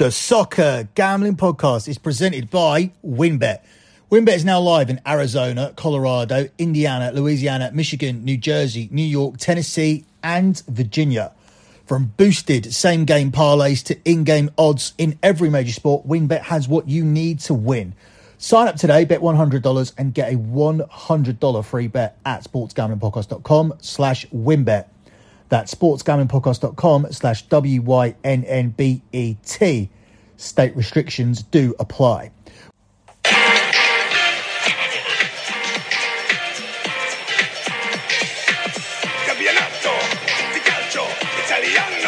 The Soccer Gambling Podcast is presented by WynnBET. WynnBET is now live in Arizona, Colorado, Indiana, Louisiana, Michigan, New Jersey, New York, Tennessee, and Virginia. From boosted same game parlays to in game odds in every major sport, WynnBET has what you need to win. Sign up today, bet $100 and get a $100 free bet at sportsgamblingpodcast.com slash wynnbet. That's sportsgamblingpodcast.com slash W-Y-N-N-B-E-T. State restrictions do apply. Italiano.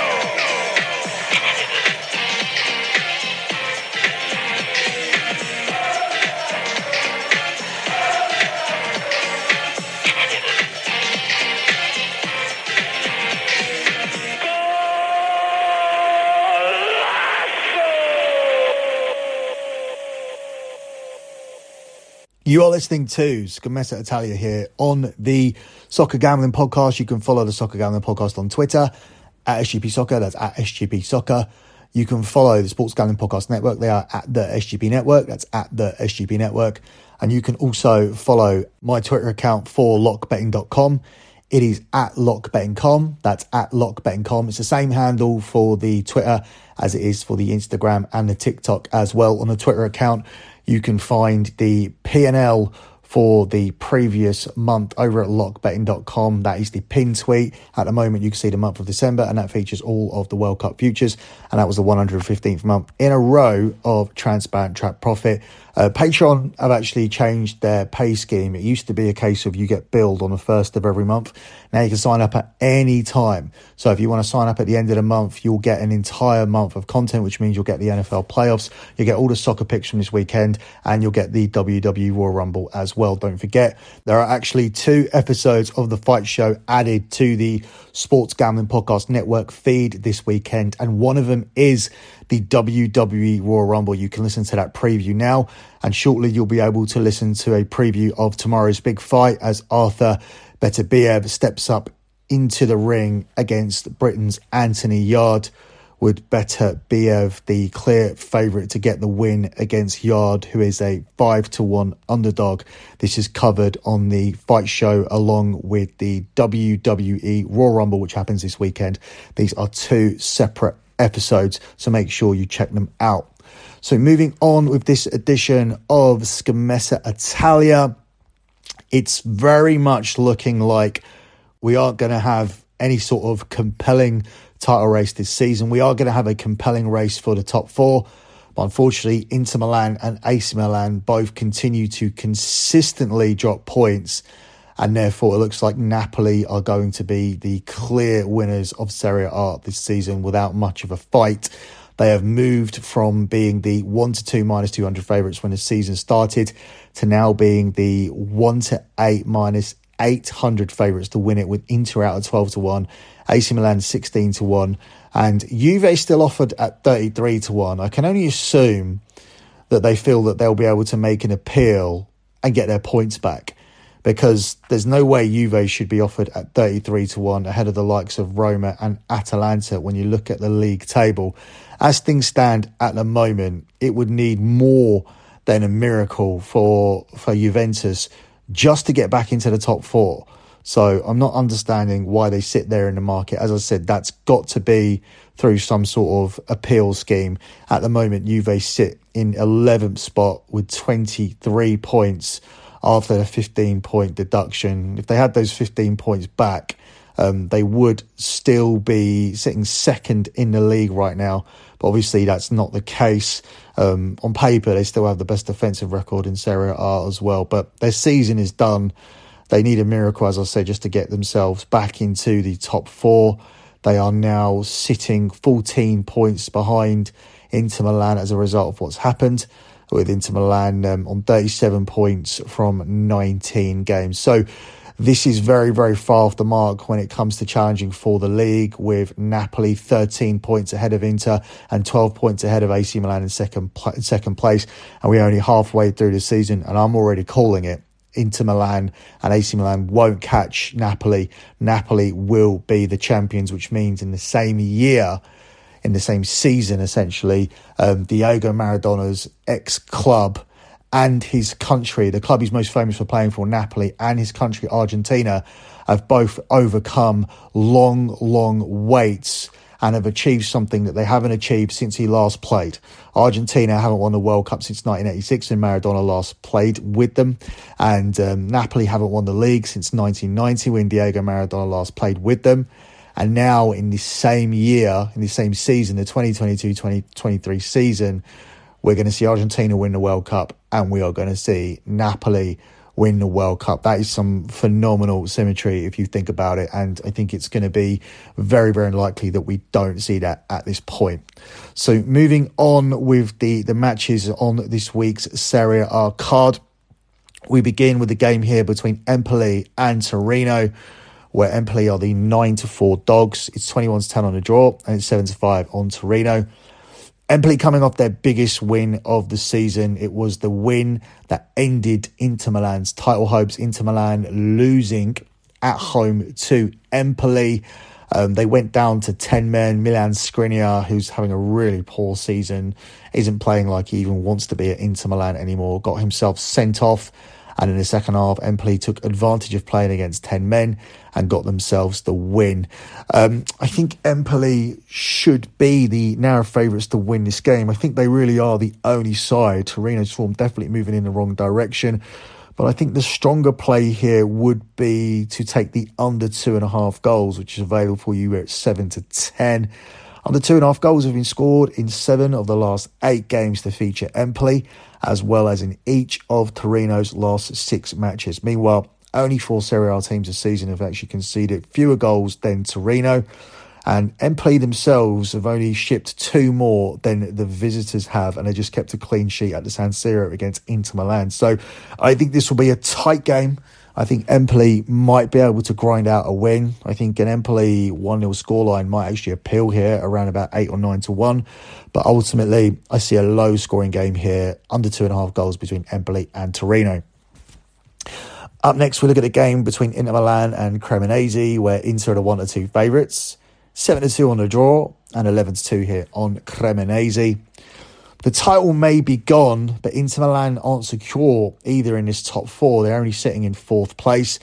You are listening to Scommessa Italia here on the Soccer Gambling Podcast. You can follow the Soccer Gambling Podcast on Twitter at SGP Soccer. That's at SGP Soccer. You can follow the Sports Gambling Podcast Network. They are at the SGP Network. That's at the SGP Network. And you can also follow my Twitter account for lockbetting.com. It is at lockbetting.com. That's at lockbetting.com. It's the same handle for the Twitter as it is for the Instagram and the TikTok as well. On the Twitter account, you can find the P&L for the previous month over at lockbetting.com. That is the pin tweet. At the moment, you can see the month of December, and that features all of the World Cup futures. And that was the 115th month in a row of transparent track profit. Uh, Patreon have actually changed their pay scheme. It used to be a case of you get billed on the first of every month. Now you can sign up at any time. So if you want to sign up at the end of the month, you'll get an entire month of content, which means you'll get the NFL playoffs, you get all the soccer picks from this weekend, and you'll get the WWE Royal Rumble as well. Don't forget, there are actually two episodes of the fight show added to the Sports Gambling Podcast Network feed this weekend, and one of them is the WWE Royal Rumble. You can listen to that preview now, and shortly you'll be able to listen to a preview of tomorrow's big fight as Arthur Beterbiev steps up into the ring against Britain's Anthony Yarde. With Beterbiev the clear favourite to get the win against Yarde, who is a five to one underdog. This is covered on the fight show along with the WWE Royal Rumble, which happens this weekend. These are two separate episodes, so make sure you check them out. So, moving on with this edition of Scommessa Italia, it's very much looking like we aren't going to have any sort of compelling title race this season. We are going to have a compelling race for the top four. But unfortunately, Inter Milan and AC Milan both continue to consistently drop points. And therefore, it looks like Napoli are going to be the clear winners of Serie A this season without much of a fight. They have moved from being the 1 to 2 minus 200 favourites when the season started to now being the 1 to 8 minus 800 favourites to win it with Inter out at 12 to 1, AC Milan 16 to 1, and Juve still offered at 33 to 1. I can only assume that they feel that they'll be able to make an appeal and get their points back because there's no way Juve should be offered at 33 to 1 ahead of the likes of Roma and Atalanta when you look at the league table. As things stand at the moment, it would need more than a miracle for for Juventus just to get back into the top 4. So I'm not understanding why they sit there in the market. As I said, that's got to be through some sort of appeal scheme. At the moment, Juve sit in 11th spot with 23 points after the 15 point deduction. If they had those 15 points back, um, they would still be sitting second in the league right now. But obviously, that's not the case. Um, on paper, they still have the best defensive record in Serie A as well. But their season is done. They need a miracle, as I said, just to get themselves back into the top four. They are now sitting 14 points behind Inter Milan as a result of what's happened with Inter Milan um, on 37 points from 19 games. So this is very, very far off the mark when it comes to challenging for the league, with Napoli 13 points ahead of Inter and 12 points ahead of AC Milan in second, pl- second place. And we're only halfway through the season, and I'm already calling it. Inter Milan and AC Milan won't catch Napoli. Napoli will be the champions, which means in the same year in the same season, essentially, um, Diego Maradona's ex club and his country, the club he's most famous for playing for, Napoli, and his country, Argentina, have both overcome long, long waits and have achieved something that they haven't achieved since he last played. Argentina haven't won the World Cup since 1986 when Maradona last played with them, and um, Napoli haven't won the league since 1990 when Diego Maradona last played with them. And now, in the same year, in the same season, the 2022 2023 season, we're going to see Argentina win the World Cup and we are going to see Napoli win the World Cup. That is some phenomenal symmetry if you think about it. And I think it's going to be very, very unlikely that we don't see that at this point. So moving on with the, the matches on this week's Serie A card. We begin with the game here between Empoli and Torino, where Empoli are the 9 to 4 dogs. It's 21 to 10 on the draw and it's 7 to 5 on Torino. Empoli coming off their biggest win of the season. It was the win that ended Inter Milan's title hopes. Inter Milan losing at home to Empoli. Um, they went down to 10 men. Milan Skriniar, who's having a really poor season, isn't playing like he even wants to be at Inter Milan anymore, got himself sent off and in the second half, Empoli took advantage of playing against 10 men and got themselves the win. Um, I think Empoli should be the narrow favourites to win this game. I think they really are the only side. Torino's form definitely moving in the wrong direction. But I think the stronger play here would be to take the under two and a half goals, which is available for you at seven to ten. Under two and a half goals have been scored in seven of the last eight games to feature Empoli as well as in each of Torino's last six matches. Meanwhile, only four Serie A teams this season have actually conceded fewer goals than Torino. And Empoli themselves have only shipped two more than the visitors have, and they just kept a clean sheet at the San Siro against Inter Milan. So I think this will be a tight game. I think Empoli might be able to grind out a win. I think an Empoli 1 0 scoreline might actually appeal here around about 8 or 9 to 1. But ultimately, I see a low scoring game here, under 2.5 goals between Empoli and Torino. Up next, we look at the game between Inter Milan and Cremonese, where Inter are the 1 or 2 favourites. 7 to 2 on the draw, and 11 to 2 here on Cremonese. The title may be gone, but Inter Milan aren't secure either in this top four. They're only sitting in fourth place.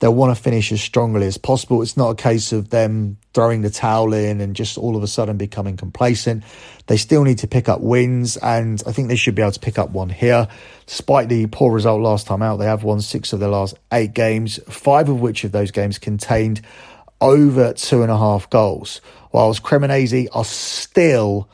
They'll want to finish as strongly as possible. It's not a case of them throwing the towel in and just all of a sudden becoming complacent. They still need to pick up wins, and I think they should be able to pick up one here. Despite the poor result last time out, they have won six of their last eight games, five of which of those games contained over two and a half goals, whilst Cremonese are still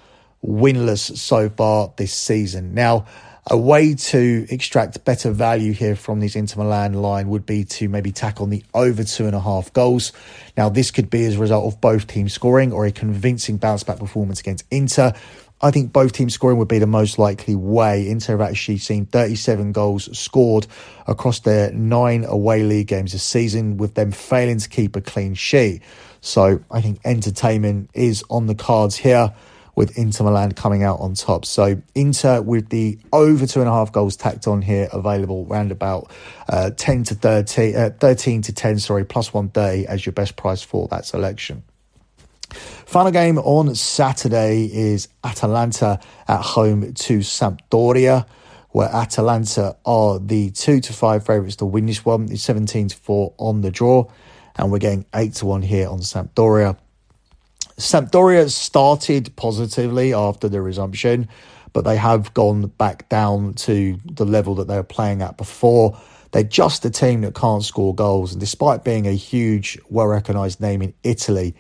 winless so far this season. Now, a way to extract better value here from these Inter Milan line would be to maybe tack on the over two and a half goals. Now, this could be as a result of both teams scoring or a convincing bounce back performance against Inter. I think both teams scoring would be the most likely way. Inter have actually seen 37 goals scored across their nine away league games this season, with them failing to keep a clean sheet. So I think entertainment is on the cards here with Inter Milan coming out on top. So Inter with the over two and a half goals tacked on here, available round about uh, 10 to 13, uh, 13 to 10, sorry, plus 130 as your best price for that selection. Final game on Saturday is Atalanta at home to Sampdoria, where Atalanta are the two to five favourites to win this one. It's 17 to 4 on the draw, and we're getting 8 to 1 here on Sampdoria. Sampdoria started positively after the resumption, but they have gone back down to the level that they were playing at before. They're just a team that can't score goals, and despite being a huge, well recognised name in Italy,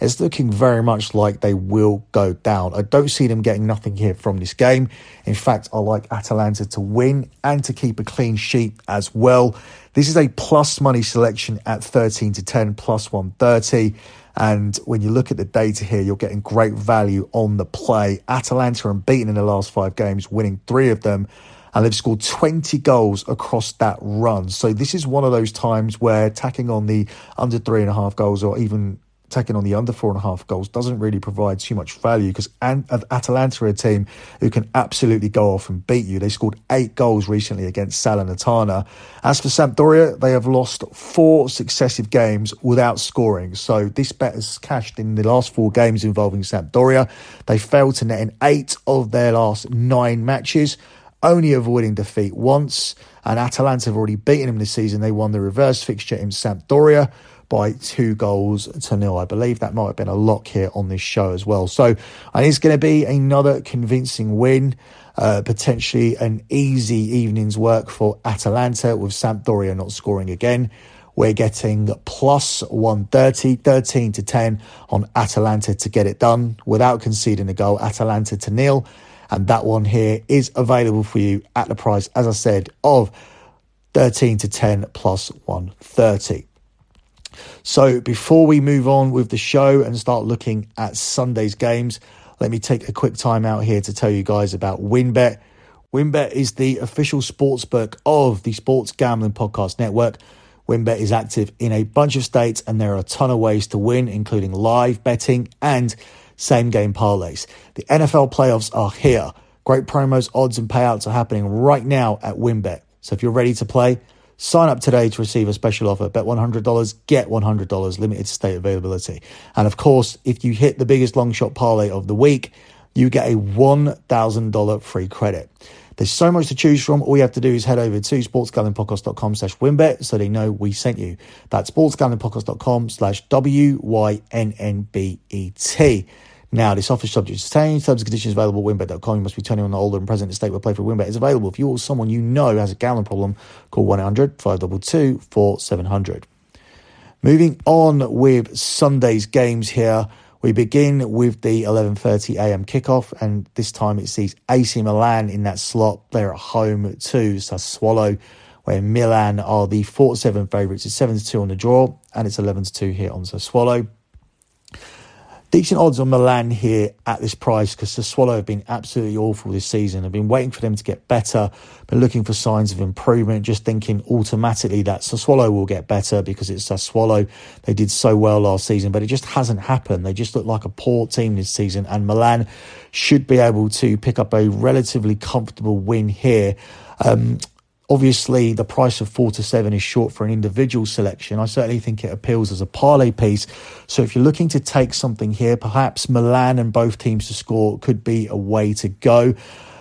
it's looking very much like they will go down. I don't see them getting nothing here from this game. In fact, I like Atalanta to win and to keep a clean sheet as well. This is a plus money selection at 13 to 10 plus 130. And when you look at the data here, you're getting great value on the play. Atalanta unbeaten in the last five games, winning three of them, and they've scored 20 goals across that run. So this is one of those times where tacking on the under three and a half goals or even taking on the under four and a half goals doesn't really provide too much value because Atalanta are a team who can absolutely go off and beat you. They scored eight goals recently against Salernitana. As for Sampdoria, they have lost four successive games without scoring. So this bet has cashed in the last four games involving Sampdoria. They failed to net in eight of their last nine matches only avoiding defeat once. And Atalanta have already beaten them this season. They won the reverse fixture in Sampdoria by two goals to nil. I believe that might have been a lock here on this show as well. So think it's going to be another convincing win. Uh, potentially an easy evening's work for Atalanta with Sampdoria not scoring again. We're getting plus 130, 13 to 10 on Atalanta to get it done without conceding a goal. Atalanta to nil. And that one here is available for you at the price, as I said, of 13 to 10 plus 130. So before we move on with the show and start looking at Sunday's games, let me take a quick time out here to tell you guys about WynnBET. WynnBET is the official sportsbook of the Sports Gambling Podcast Network. WynnBET is active in a bunch of states and there are a ton of ways to win, including live betting and same game parlays. The NFL playoffs are here. Great promos, odds, and payouts are happening right now at WynnBET. So if you're ready to play, sign up today to receive a special offer. Bet $100, get $100, limited state availability. And of course, if you hit the biggest long shot parlay of the week, you get a $1,000 free credit. There's so much to choose from. All you have to do is head over to sportsgamblingpodcast.com slash wynnbet so they know we sent you. That's sportsgamblingpodcast.com slash W-Y-N-N-B-E-T. Now, this offer subject to change. Terms and conditions available at wynnbet.com. You must be 21 or older and present in the state where play for WynnBET is available. If you or someone you know has a gambling problem, call 1-800-522-4700. Moving on with Sunday's games here. We begin with the 11:30 a.m. kickoff, and this time it sees AC Milan in that slot. They're at home to Sassuolo, where Milan are the 4-7 favourites. It's 7-2 on the draw, and it's 11-2 here on Sassuolo. Decent odds on Milan here at this price because Sassuolo have been absolutely awful this season. I've been waiting for them to get better, but looking for signs of improvement, just thinking automatically that Sassuolo will get better because it's Sassuolo. They did so well last season, but it just hasn't happened. They just look like a poor team this season, and Milan should be able to pick up a relatively comfortable win here. Um, Obviously, the price of four to seven is short for an individual selection. I certainly think it appeals as a parlay piece. So if you're looking to take something here, perhaps Milan and both teams to score could be a way to go.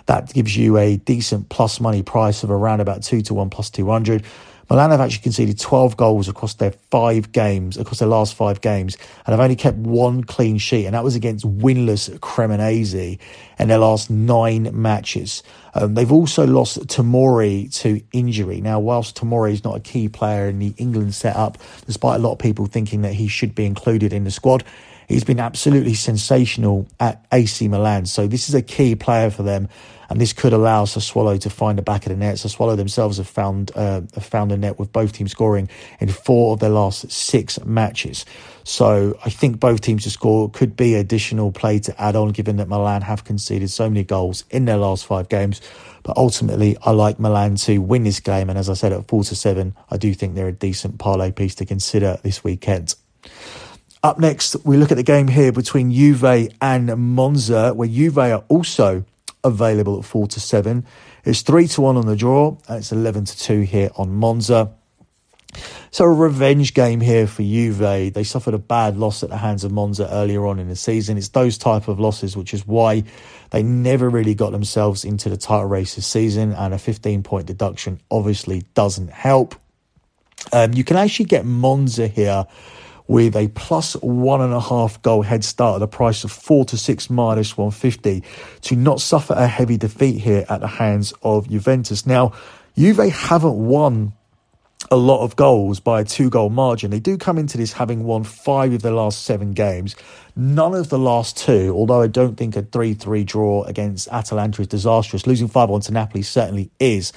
That gives you a decent plus money price of around about two to one plus 200. Milan have actually conceded 12 goals across their five games, across their last five games, and have only kept one clean sheet, and that was against winless Cremonese in their last nine matches. Um, they've also lost Tomori to injury. Now, whilst Tomori is not a key player in the England setup, despite a lot of people thinking that he should be included in the squad, he's been absolutely sensational at AC Milan. So this is a key player for them and this could allow Sassuolo to find the back of the net. Sassuolo themselves have found uh, have found a net with both teams scoring in four of their last six matches. So I think both teams to score could be additional play to add on, given that Milan have conceded so many goals in their last five games. But ultimately, I like Milan to win this game, and as I said at four to seven, I do think they're a decent parlay piece to consider this weekend. Up next, we look at the game here between Juve and Monza, where Juve are also available at four to seven. It's three to one on the draw, and it's eleven to two here on Monza. So a revenge game here for Juve. They suffered a bad loss at the hands of Monza earlier on in the season. It's those type of losses, which is why they never really got themselves into the title race this season. And a 15 point deduction obviously doesn't help. Um, you can actually get Monza here with a plus one and a half goal head start at a price of four to six minus 150 to not suffer a heavy defeat here at the hands of Juventus. Now, Juve haven't won a lot of goals by a two goal margin. They do come into this having won five of their last seven games. None of the last two, although I don't think a 3 3 draw against Atalanta is disastrous. Losing 5 1 to Napoli certainly is.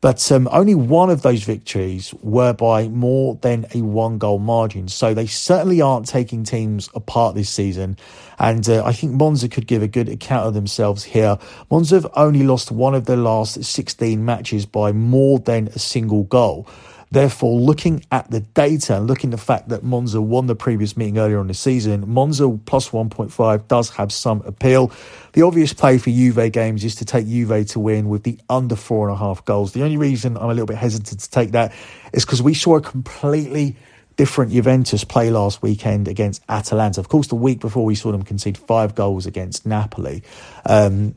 But um, only one of those victories were by more than a one goal margin. So they certainly aren't taking teams apart this season. And uh, I think Monza could give a good account of themselves here. Monza have only lost one of their last 16 matches by more than a single goal. Therefore, looking at the data looking at the fact that Monza won the previous meeting earlier in the season, Monza plus 1.5 does have some appeal. The obvious play for Juve games is to take Juve to win with the under four and a half goals. The only reason I'm a little bit hesitant to take that is because we saw a completely different Juventus play last weekend against Atalanta. Of course, the week before we saw them concede five goals against Napoli. Um,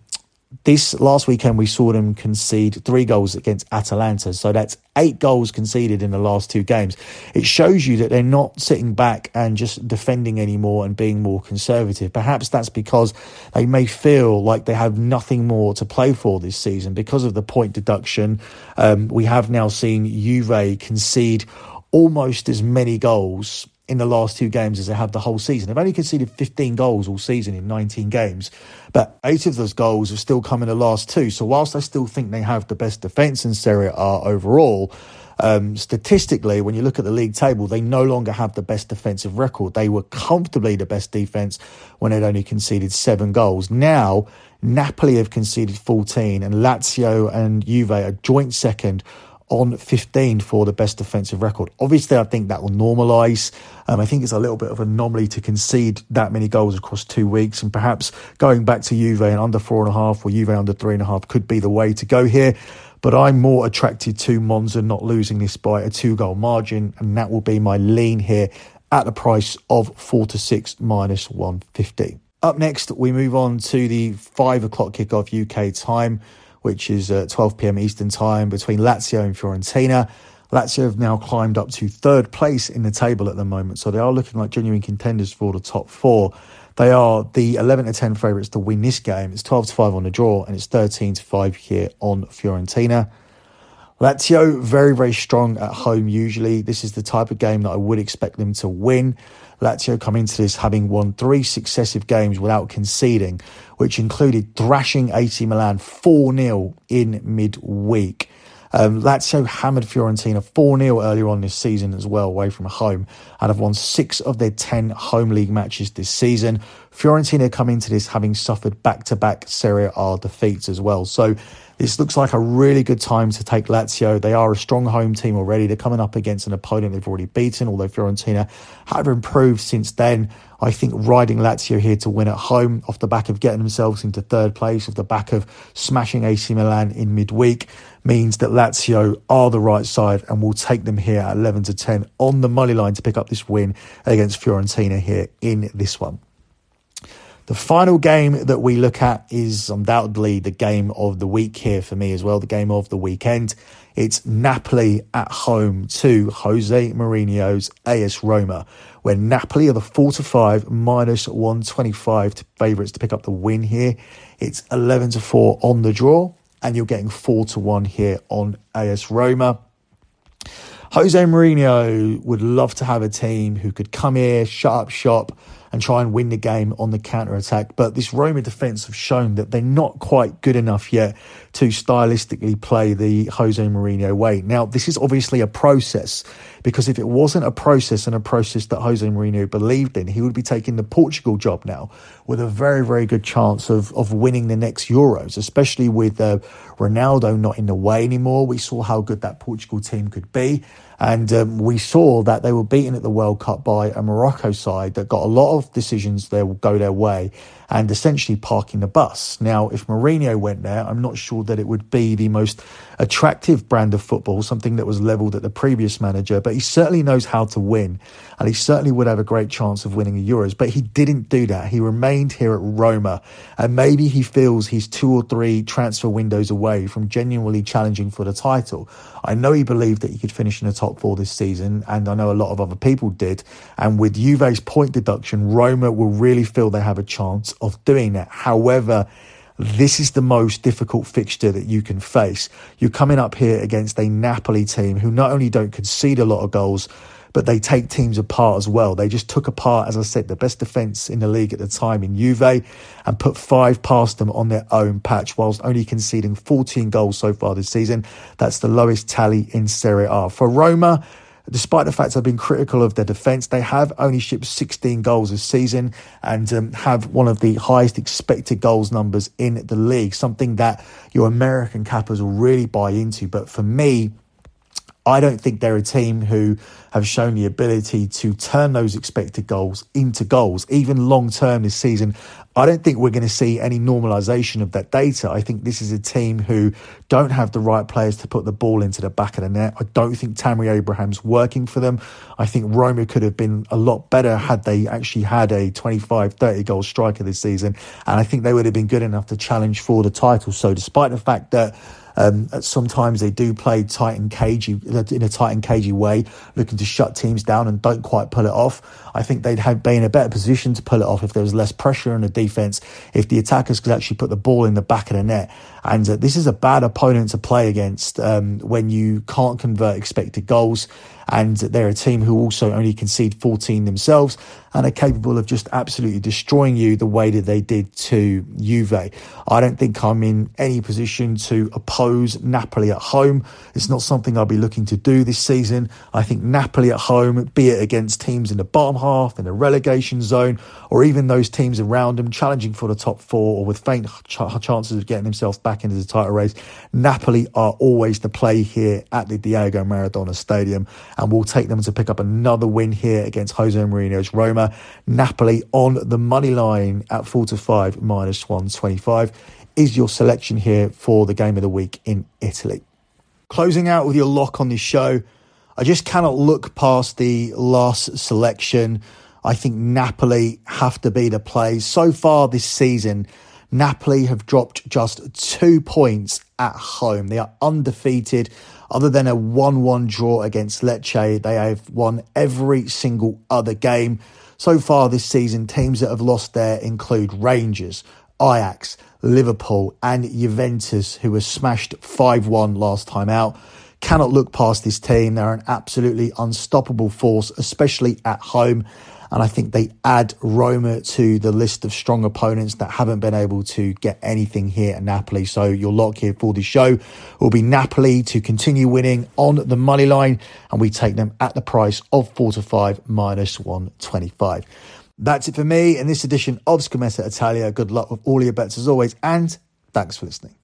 this last weekend we saw them concede three goals against Atalanta. So that's eight goals conceded in the last two games. It shows you that they're not sitting back and just defending anymore and being more conservative. Perhaps that's because they may feel like they have nothing more to play for this season because of the point deduction. Um, we have now seen Juve concede almost as many goals in the last two games as they have the whole season. They've only conceded 15 goals all season in 19 games, but eight of those goals have still come in the last two. So whilst I still think they have the best defence in Serie A overall, um, statistically, when you look at the league table, they no longer have the best defensive record. They were comfortably the best defence when they'd only conceded seven goals. Now, Napoli have conceded 14, and Lazio and Juve are joint second on 15 for the best defensive record. Obviously, I think that will normalise. Um, I think it's a little bit of an anomaly to concede that many goals across two weeks, and perhaps going back to Juve and under four and a half or Juve under three and a half could be the way to go here. But I'm more attracted to Monza not losing this by a two goal margin, and that will be my lean here at the price of four to six minus 150. Up next, we move on to the five o'clock kickoff UK time which is at 12 pm Eastern Time between Lazio and Fiorentina. Lazio have now climbed up to third place in the table at the moment, so they are looking like genuine contenders for the top four. They are the 11 to 10 favourites to win this game. It's 12 to 5 on the draw, and it's 13 to 5 here on Fiorentina. Lazio, very, very strong at home usually. This is the type of game that I would expect them to win. Lazio come into this having won three successive games without conceding, which included thrashing AC Milan 4 0 in midweek. Um, Lazio hammered Fiorentina 4 0 earlier on this season as well, away from home, and have won six of their 10 home league matches this season. Fiorentina come into this having suffered back to back Serie A defeats as well. So this looks like a really good time to take Lazio. They are a strong home team already. They're coming up against an opponent they've already beaten, although Fiorentina have improved since then. I think riding Lazio here to win at home off the back of getting themselves into third place, off the back of smashing AC Milan in midweek, means that Lazio are the right side and will take them here at 11 to 10 on the money line to pick up this win against Fiorentina here in this one. The final game that we look at is undoubtedly the game of the week here for me as well, the game of the weekend. It's Napoli at home to Jose Mourinho's AS Roma, where Napoli are the 4 to 5 minus 125 to favourites to pick up the win here. It's 11 to 4 on the draw, and you're getting 4 to 1 here on AS Roma. Jose Mourinho would love to have a team who could come here, shut up shop, and try and win the game on the counter attack. But this Roma defence have shown that they're not quite good enough yet to stylistically play the Jose Mourinho way. Now, this is obviously a process because if it wasn't a process and a process that Jose Mourinho believed in, he would be taking the Portugal job now with a very, very good chance of, of winning the next Euros, especially with uh, Ronaldo not in the way anymore. We saw how good that Portugal team could be. And um, we saw that they were beaten at the World Cup by a Morocco side that got a lot of decisions that will go their way and essentially parking the bus. Now, if Mourinho went there, I'm not sure that it would be the most attractive brand of football, something that was levelled at the previous manager, but he certainly knows how to win and he certainly would have a great chance of winning the Euros. But he didn't do that. He remained here at Roma and maybe he feels he's two or three transfer windows away from genuinely challenging for the title. I know he believed that he could finish in the top four this season, and I know a lot of other people did. And with Juve's point deduction, Roma will really feel they have a chance of doing that. However, this is the most difficult fixture that you can face. You're coming up here against a Napoli team who not only don't concede a lot of goals, but they take teams apart as well. They just took apart, as I said, the best defence in the league at the time in Juve and put five past them on their own patch whilst only conceding 14 goals so far this season. That's the lowest tally in Serie A. For Roma, despite the fact I've been critical of their defence, they have only shipped 16 goals this season and um, have one of the highest expected goals numbers in the league, something that your American cappers will really buy into. But for me, I don't think they're a team who have shown the ability to turn those expected goals into goals, even long term this season. I don't think we're going to see any normalization of that data. I think this is a team who don't have the right players to put the ball into the back of the net. I don't think Tammy Abraham's working for them. I think Roma could have been a lot better had they actually had a 25, 30 goal striker this season. And I think they would have been good enough to challenge for the title. So despite the fact that um, sometimes they do play tight and cagey in a tight and cagey way, looking to shut teams down and don't quite pull it off. I think they'd have been in a better position to pull it off if there was less pressure on the defense, if the attackers could actually put the ball in the back of the net. And uh, this is a bad opponent to play against um, when you can't convert expected goals. And they're a team who also only concede 14 themselves and are capable of just absolutely destroying you the way that they did to Juve. I don't think I'm in any position to oppose Napoli at home. It's not something I'll be looking to do this season. I think Napoli at home, be it against teams in the bottom half, in the relegation zone, or even those teams around them challenging for the top four or with faint ch- chances of getting themselves back into the title race, Napoli are always the play here at the Diego Maradona Stadium and we'll take them to pick up another win here against Jose Mourinho's Roma. Napoli on the money line at 4 to 5 minus 125 is your selection here for the game of the week in Italy. Closing out with your lock on this show, I just cannot look past the last selection. I think Napoli have to be the play. So far this season, Napoli have dropped just two points at home. They are undefeated. Other than a 1 1 draw against Lecce, they have won every single other game. So far this season, teams that have lost there include Rangers, Ajax, Liverpool, and Juventus, who were smashed 5 1 last time out. Cannot look past this team. They're an absolutely unstoppable force, especially at home. And I think they add Roma to the list of strong opponents that haven't been able to get anything here at Napoli. So your lock here for the show will be Napoli to continue winning on the money line. And we take them at the price of 4 to 5 minus 125. That's it for me in this edition of Scommessa Italia. Good luck with all your bets as always. And thanks for listening.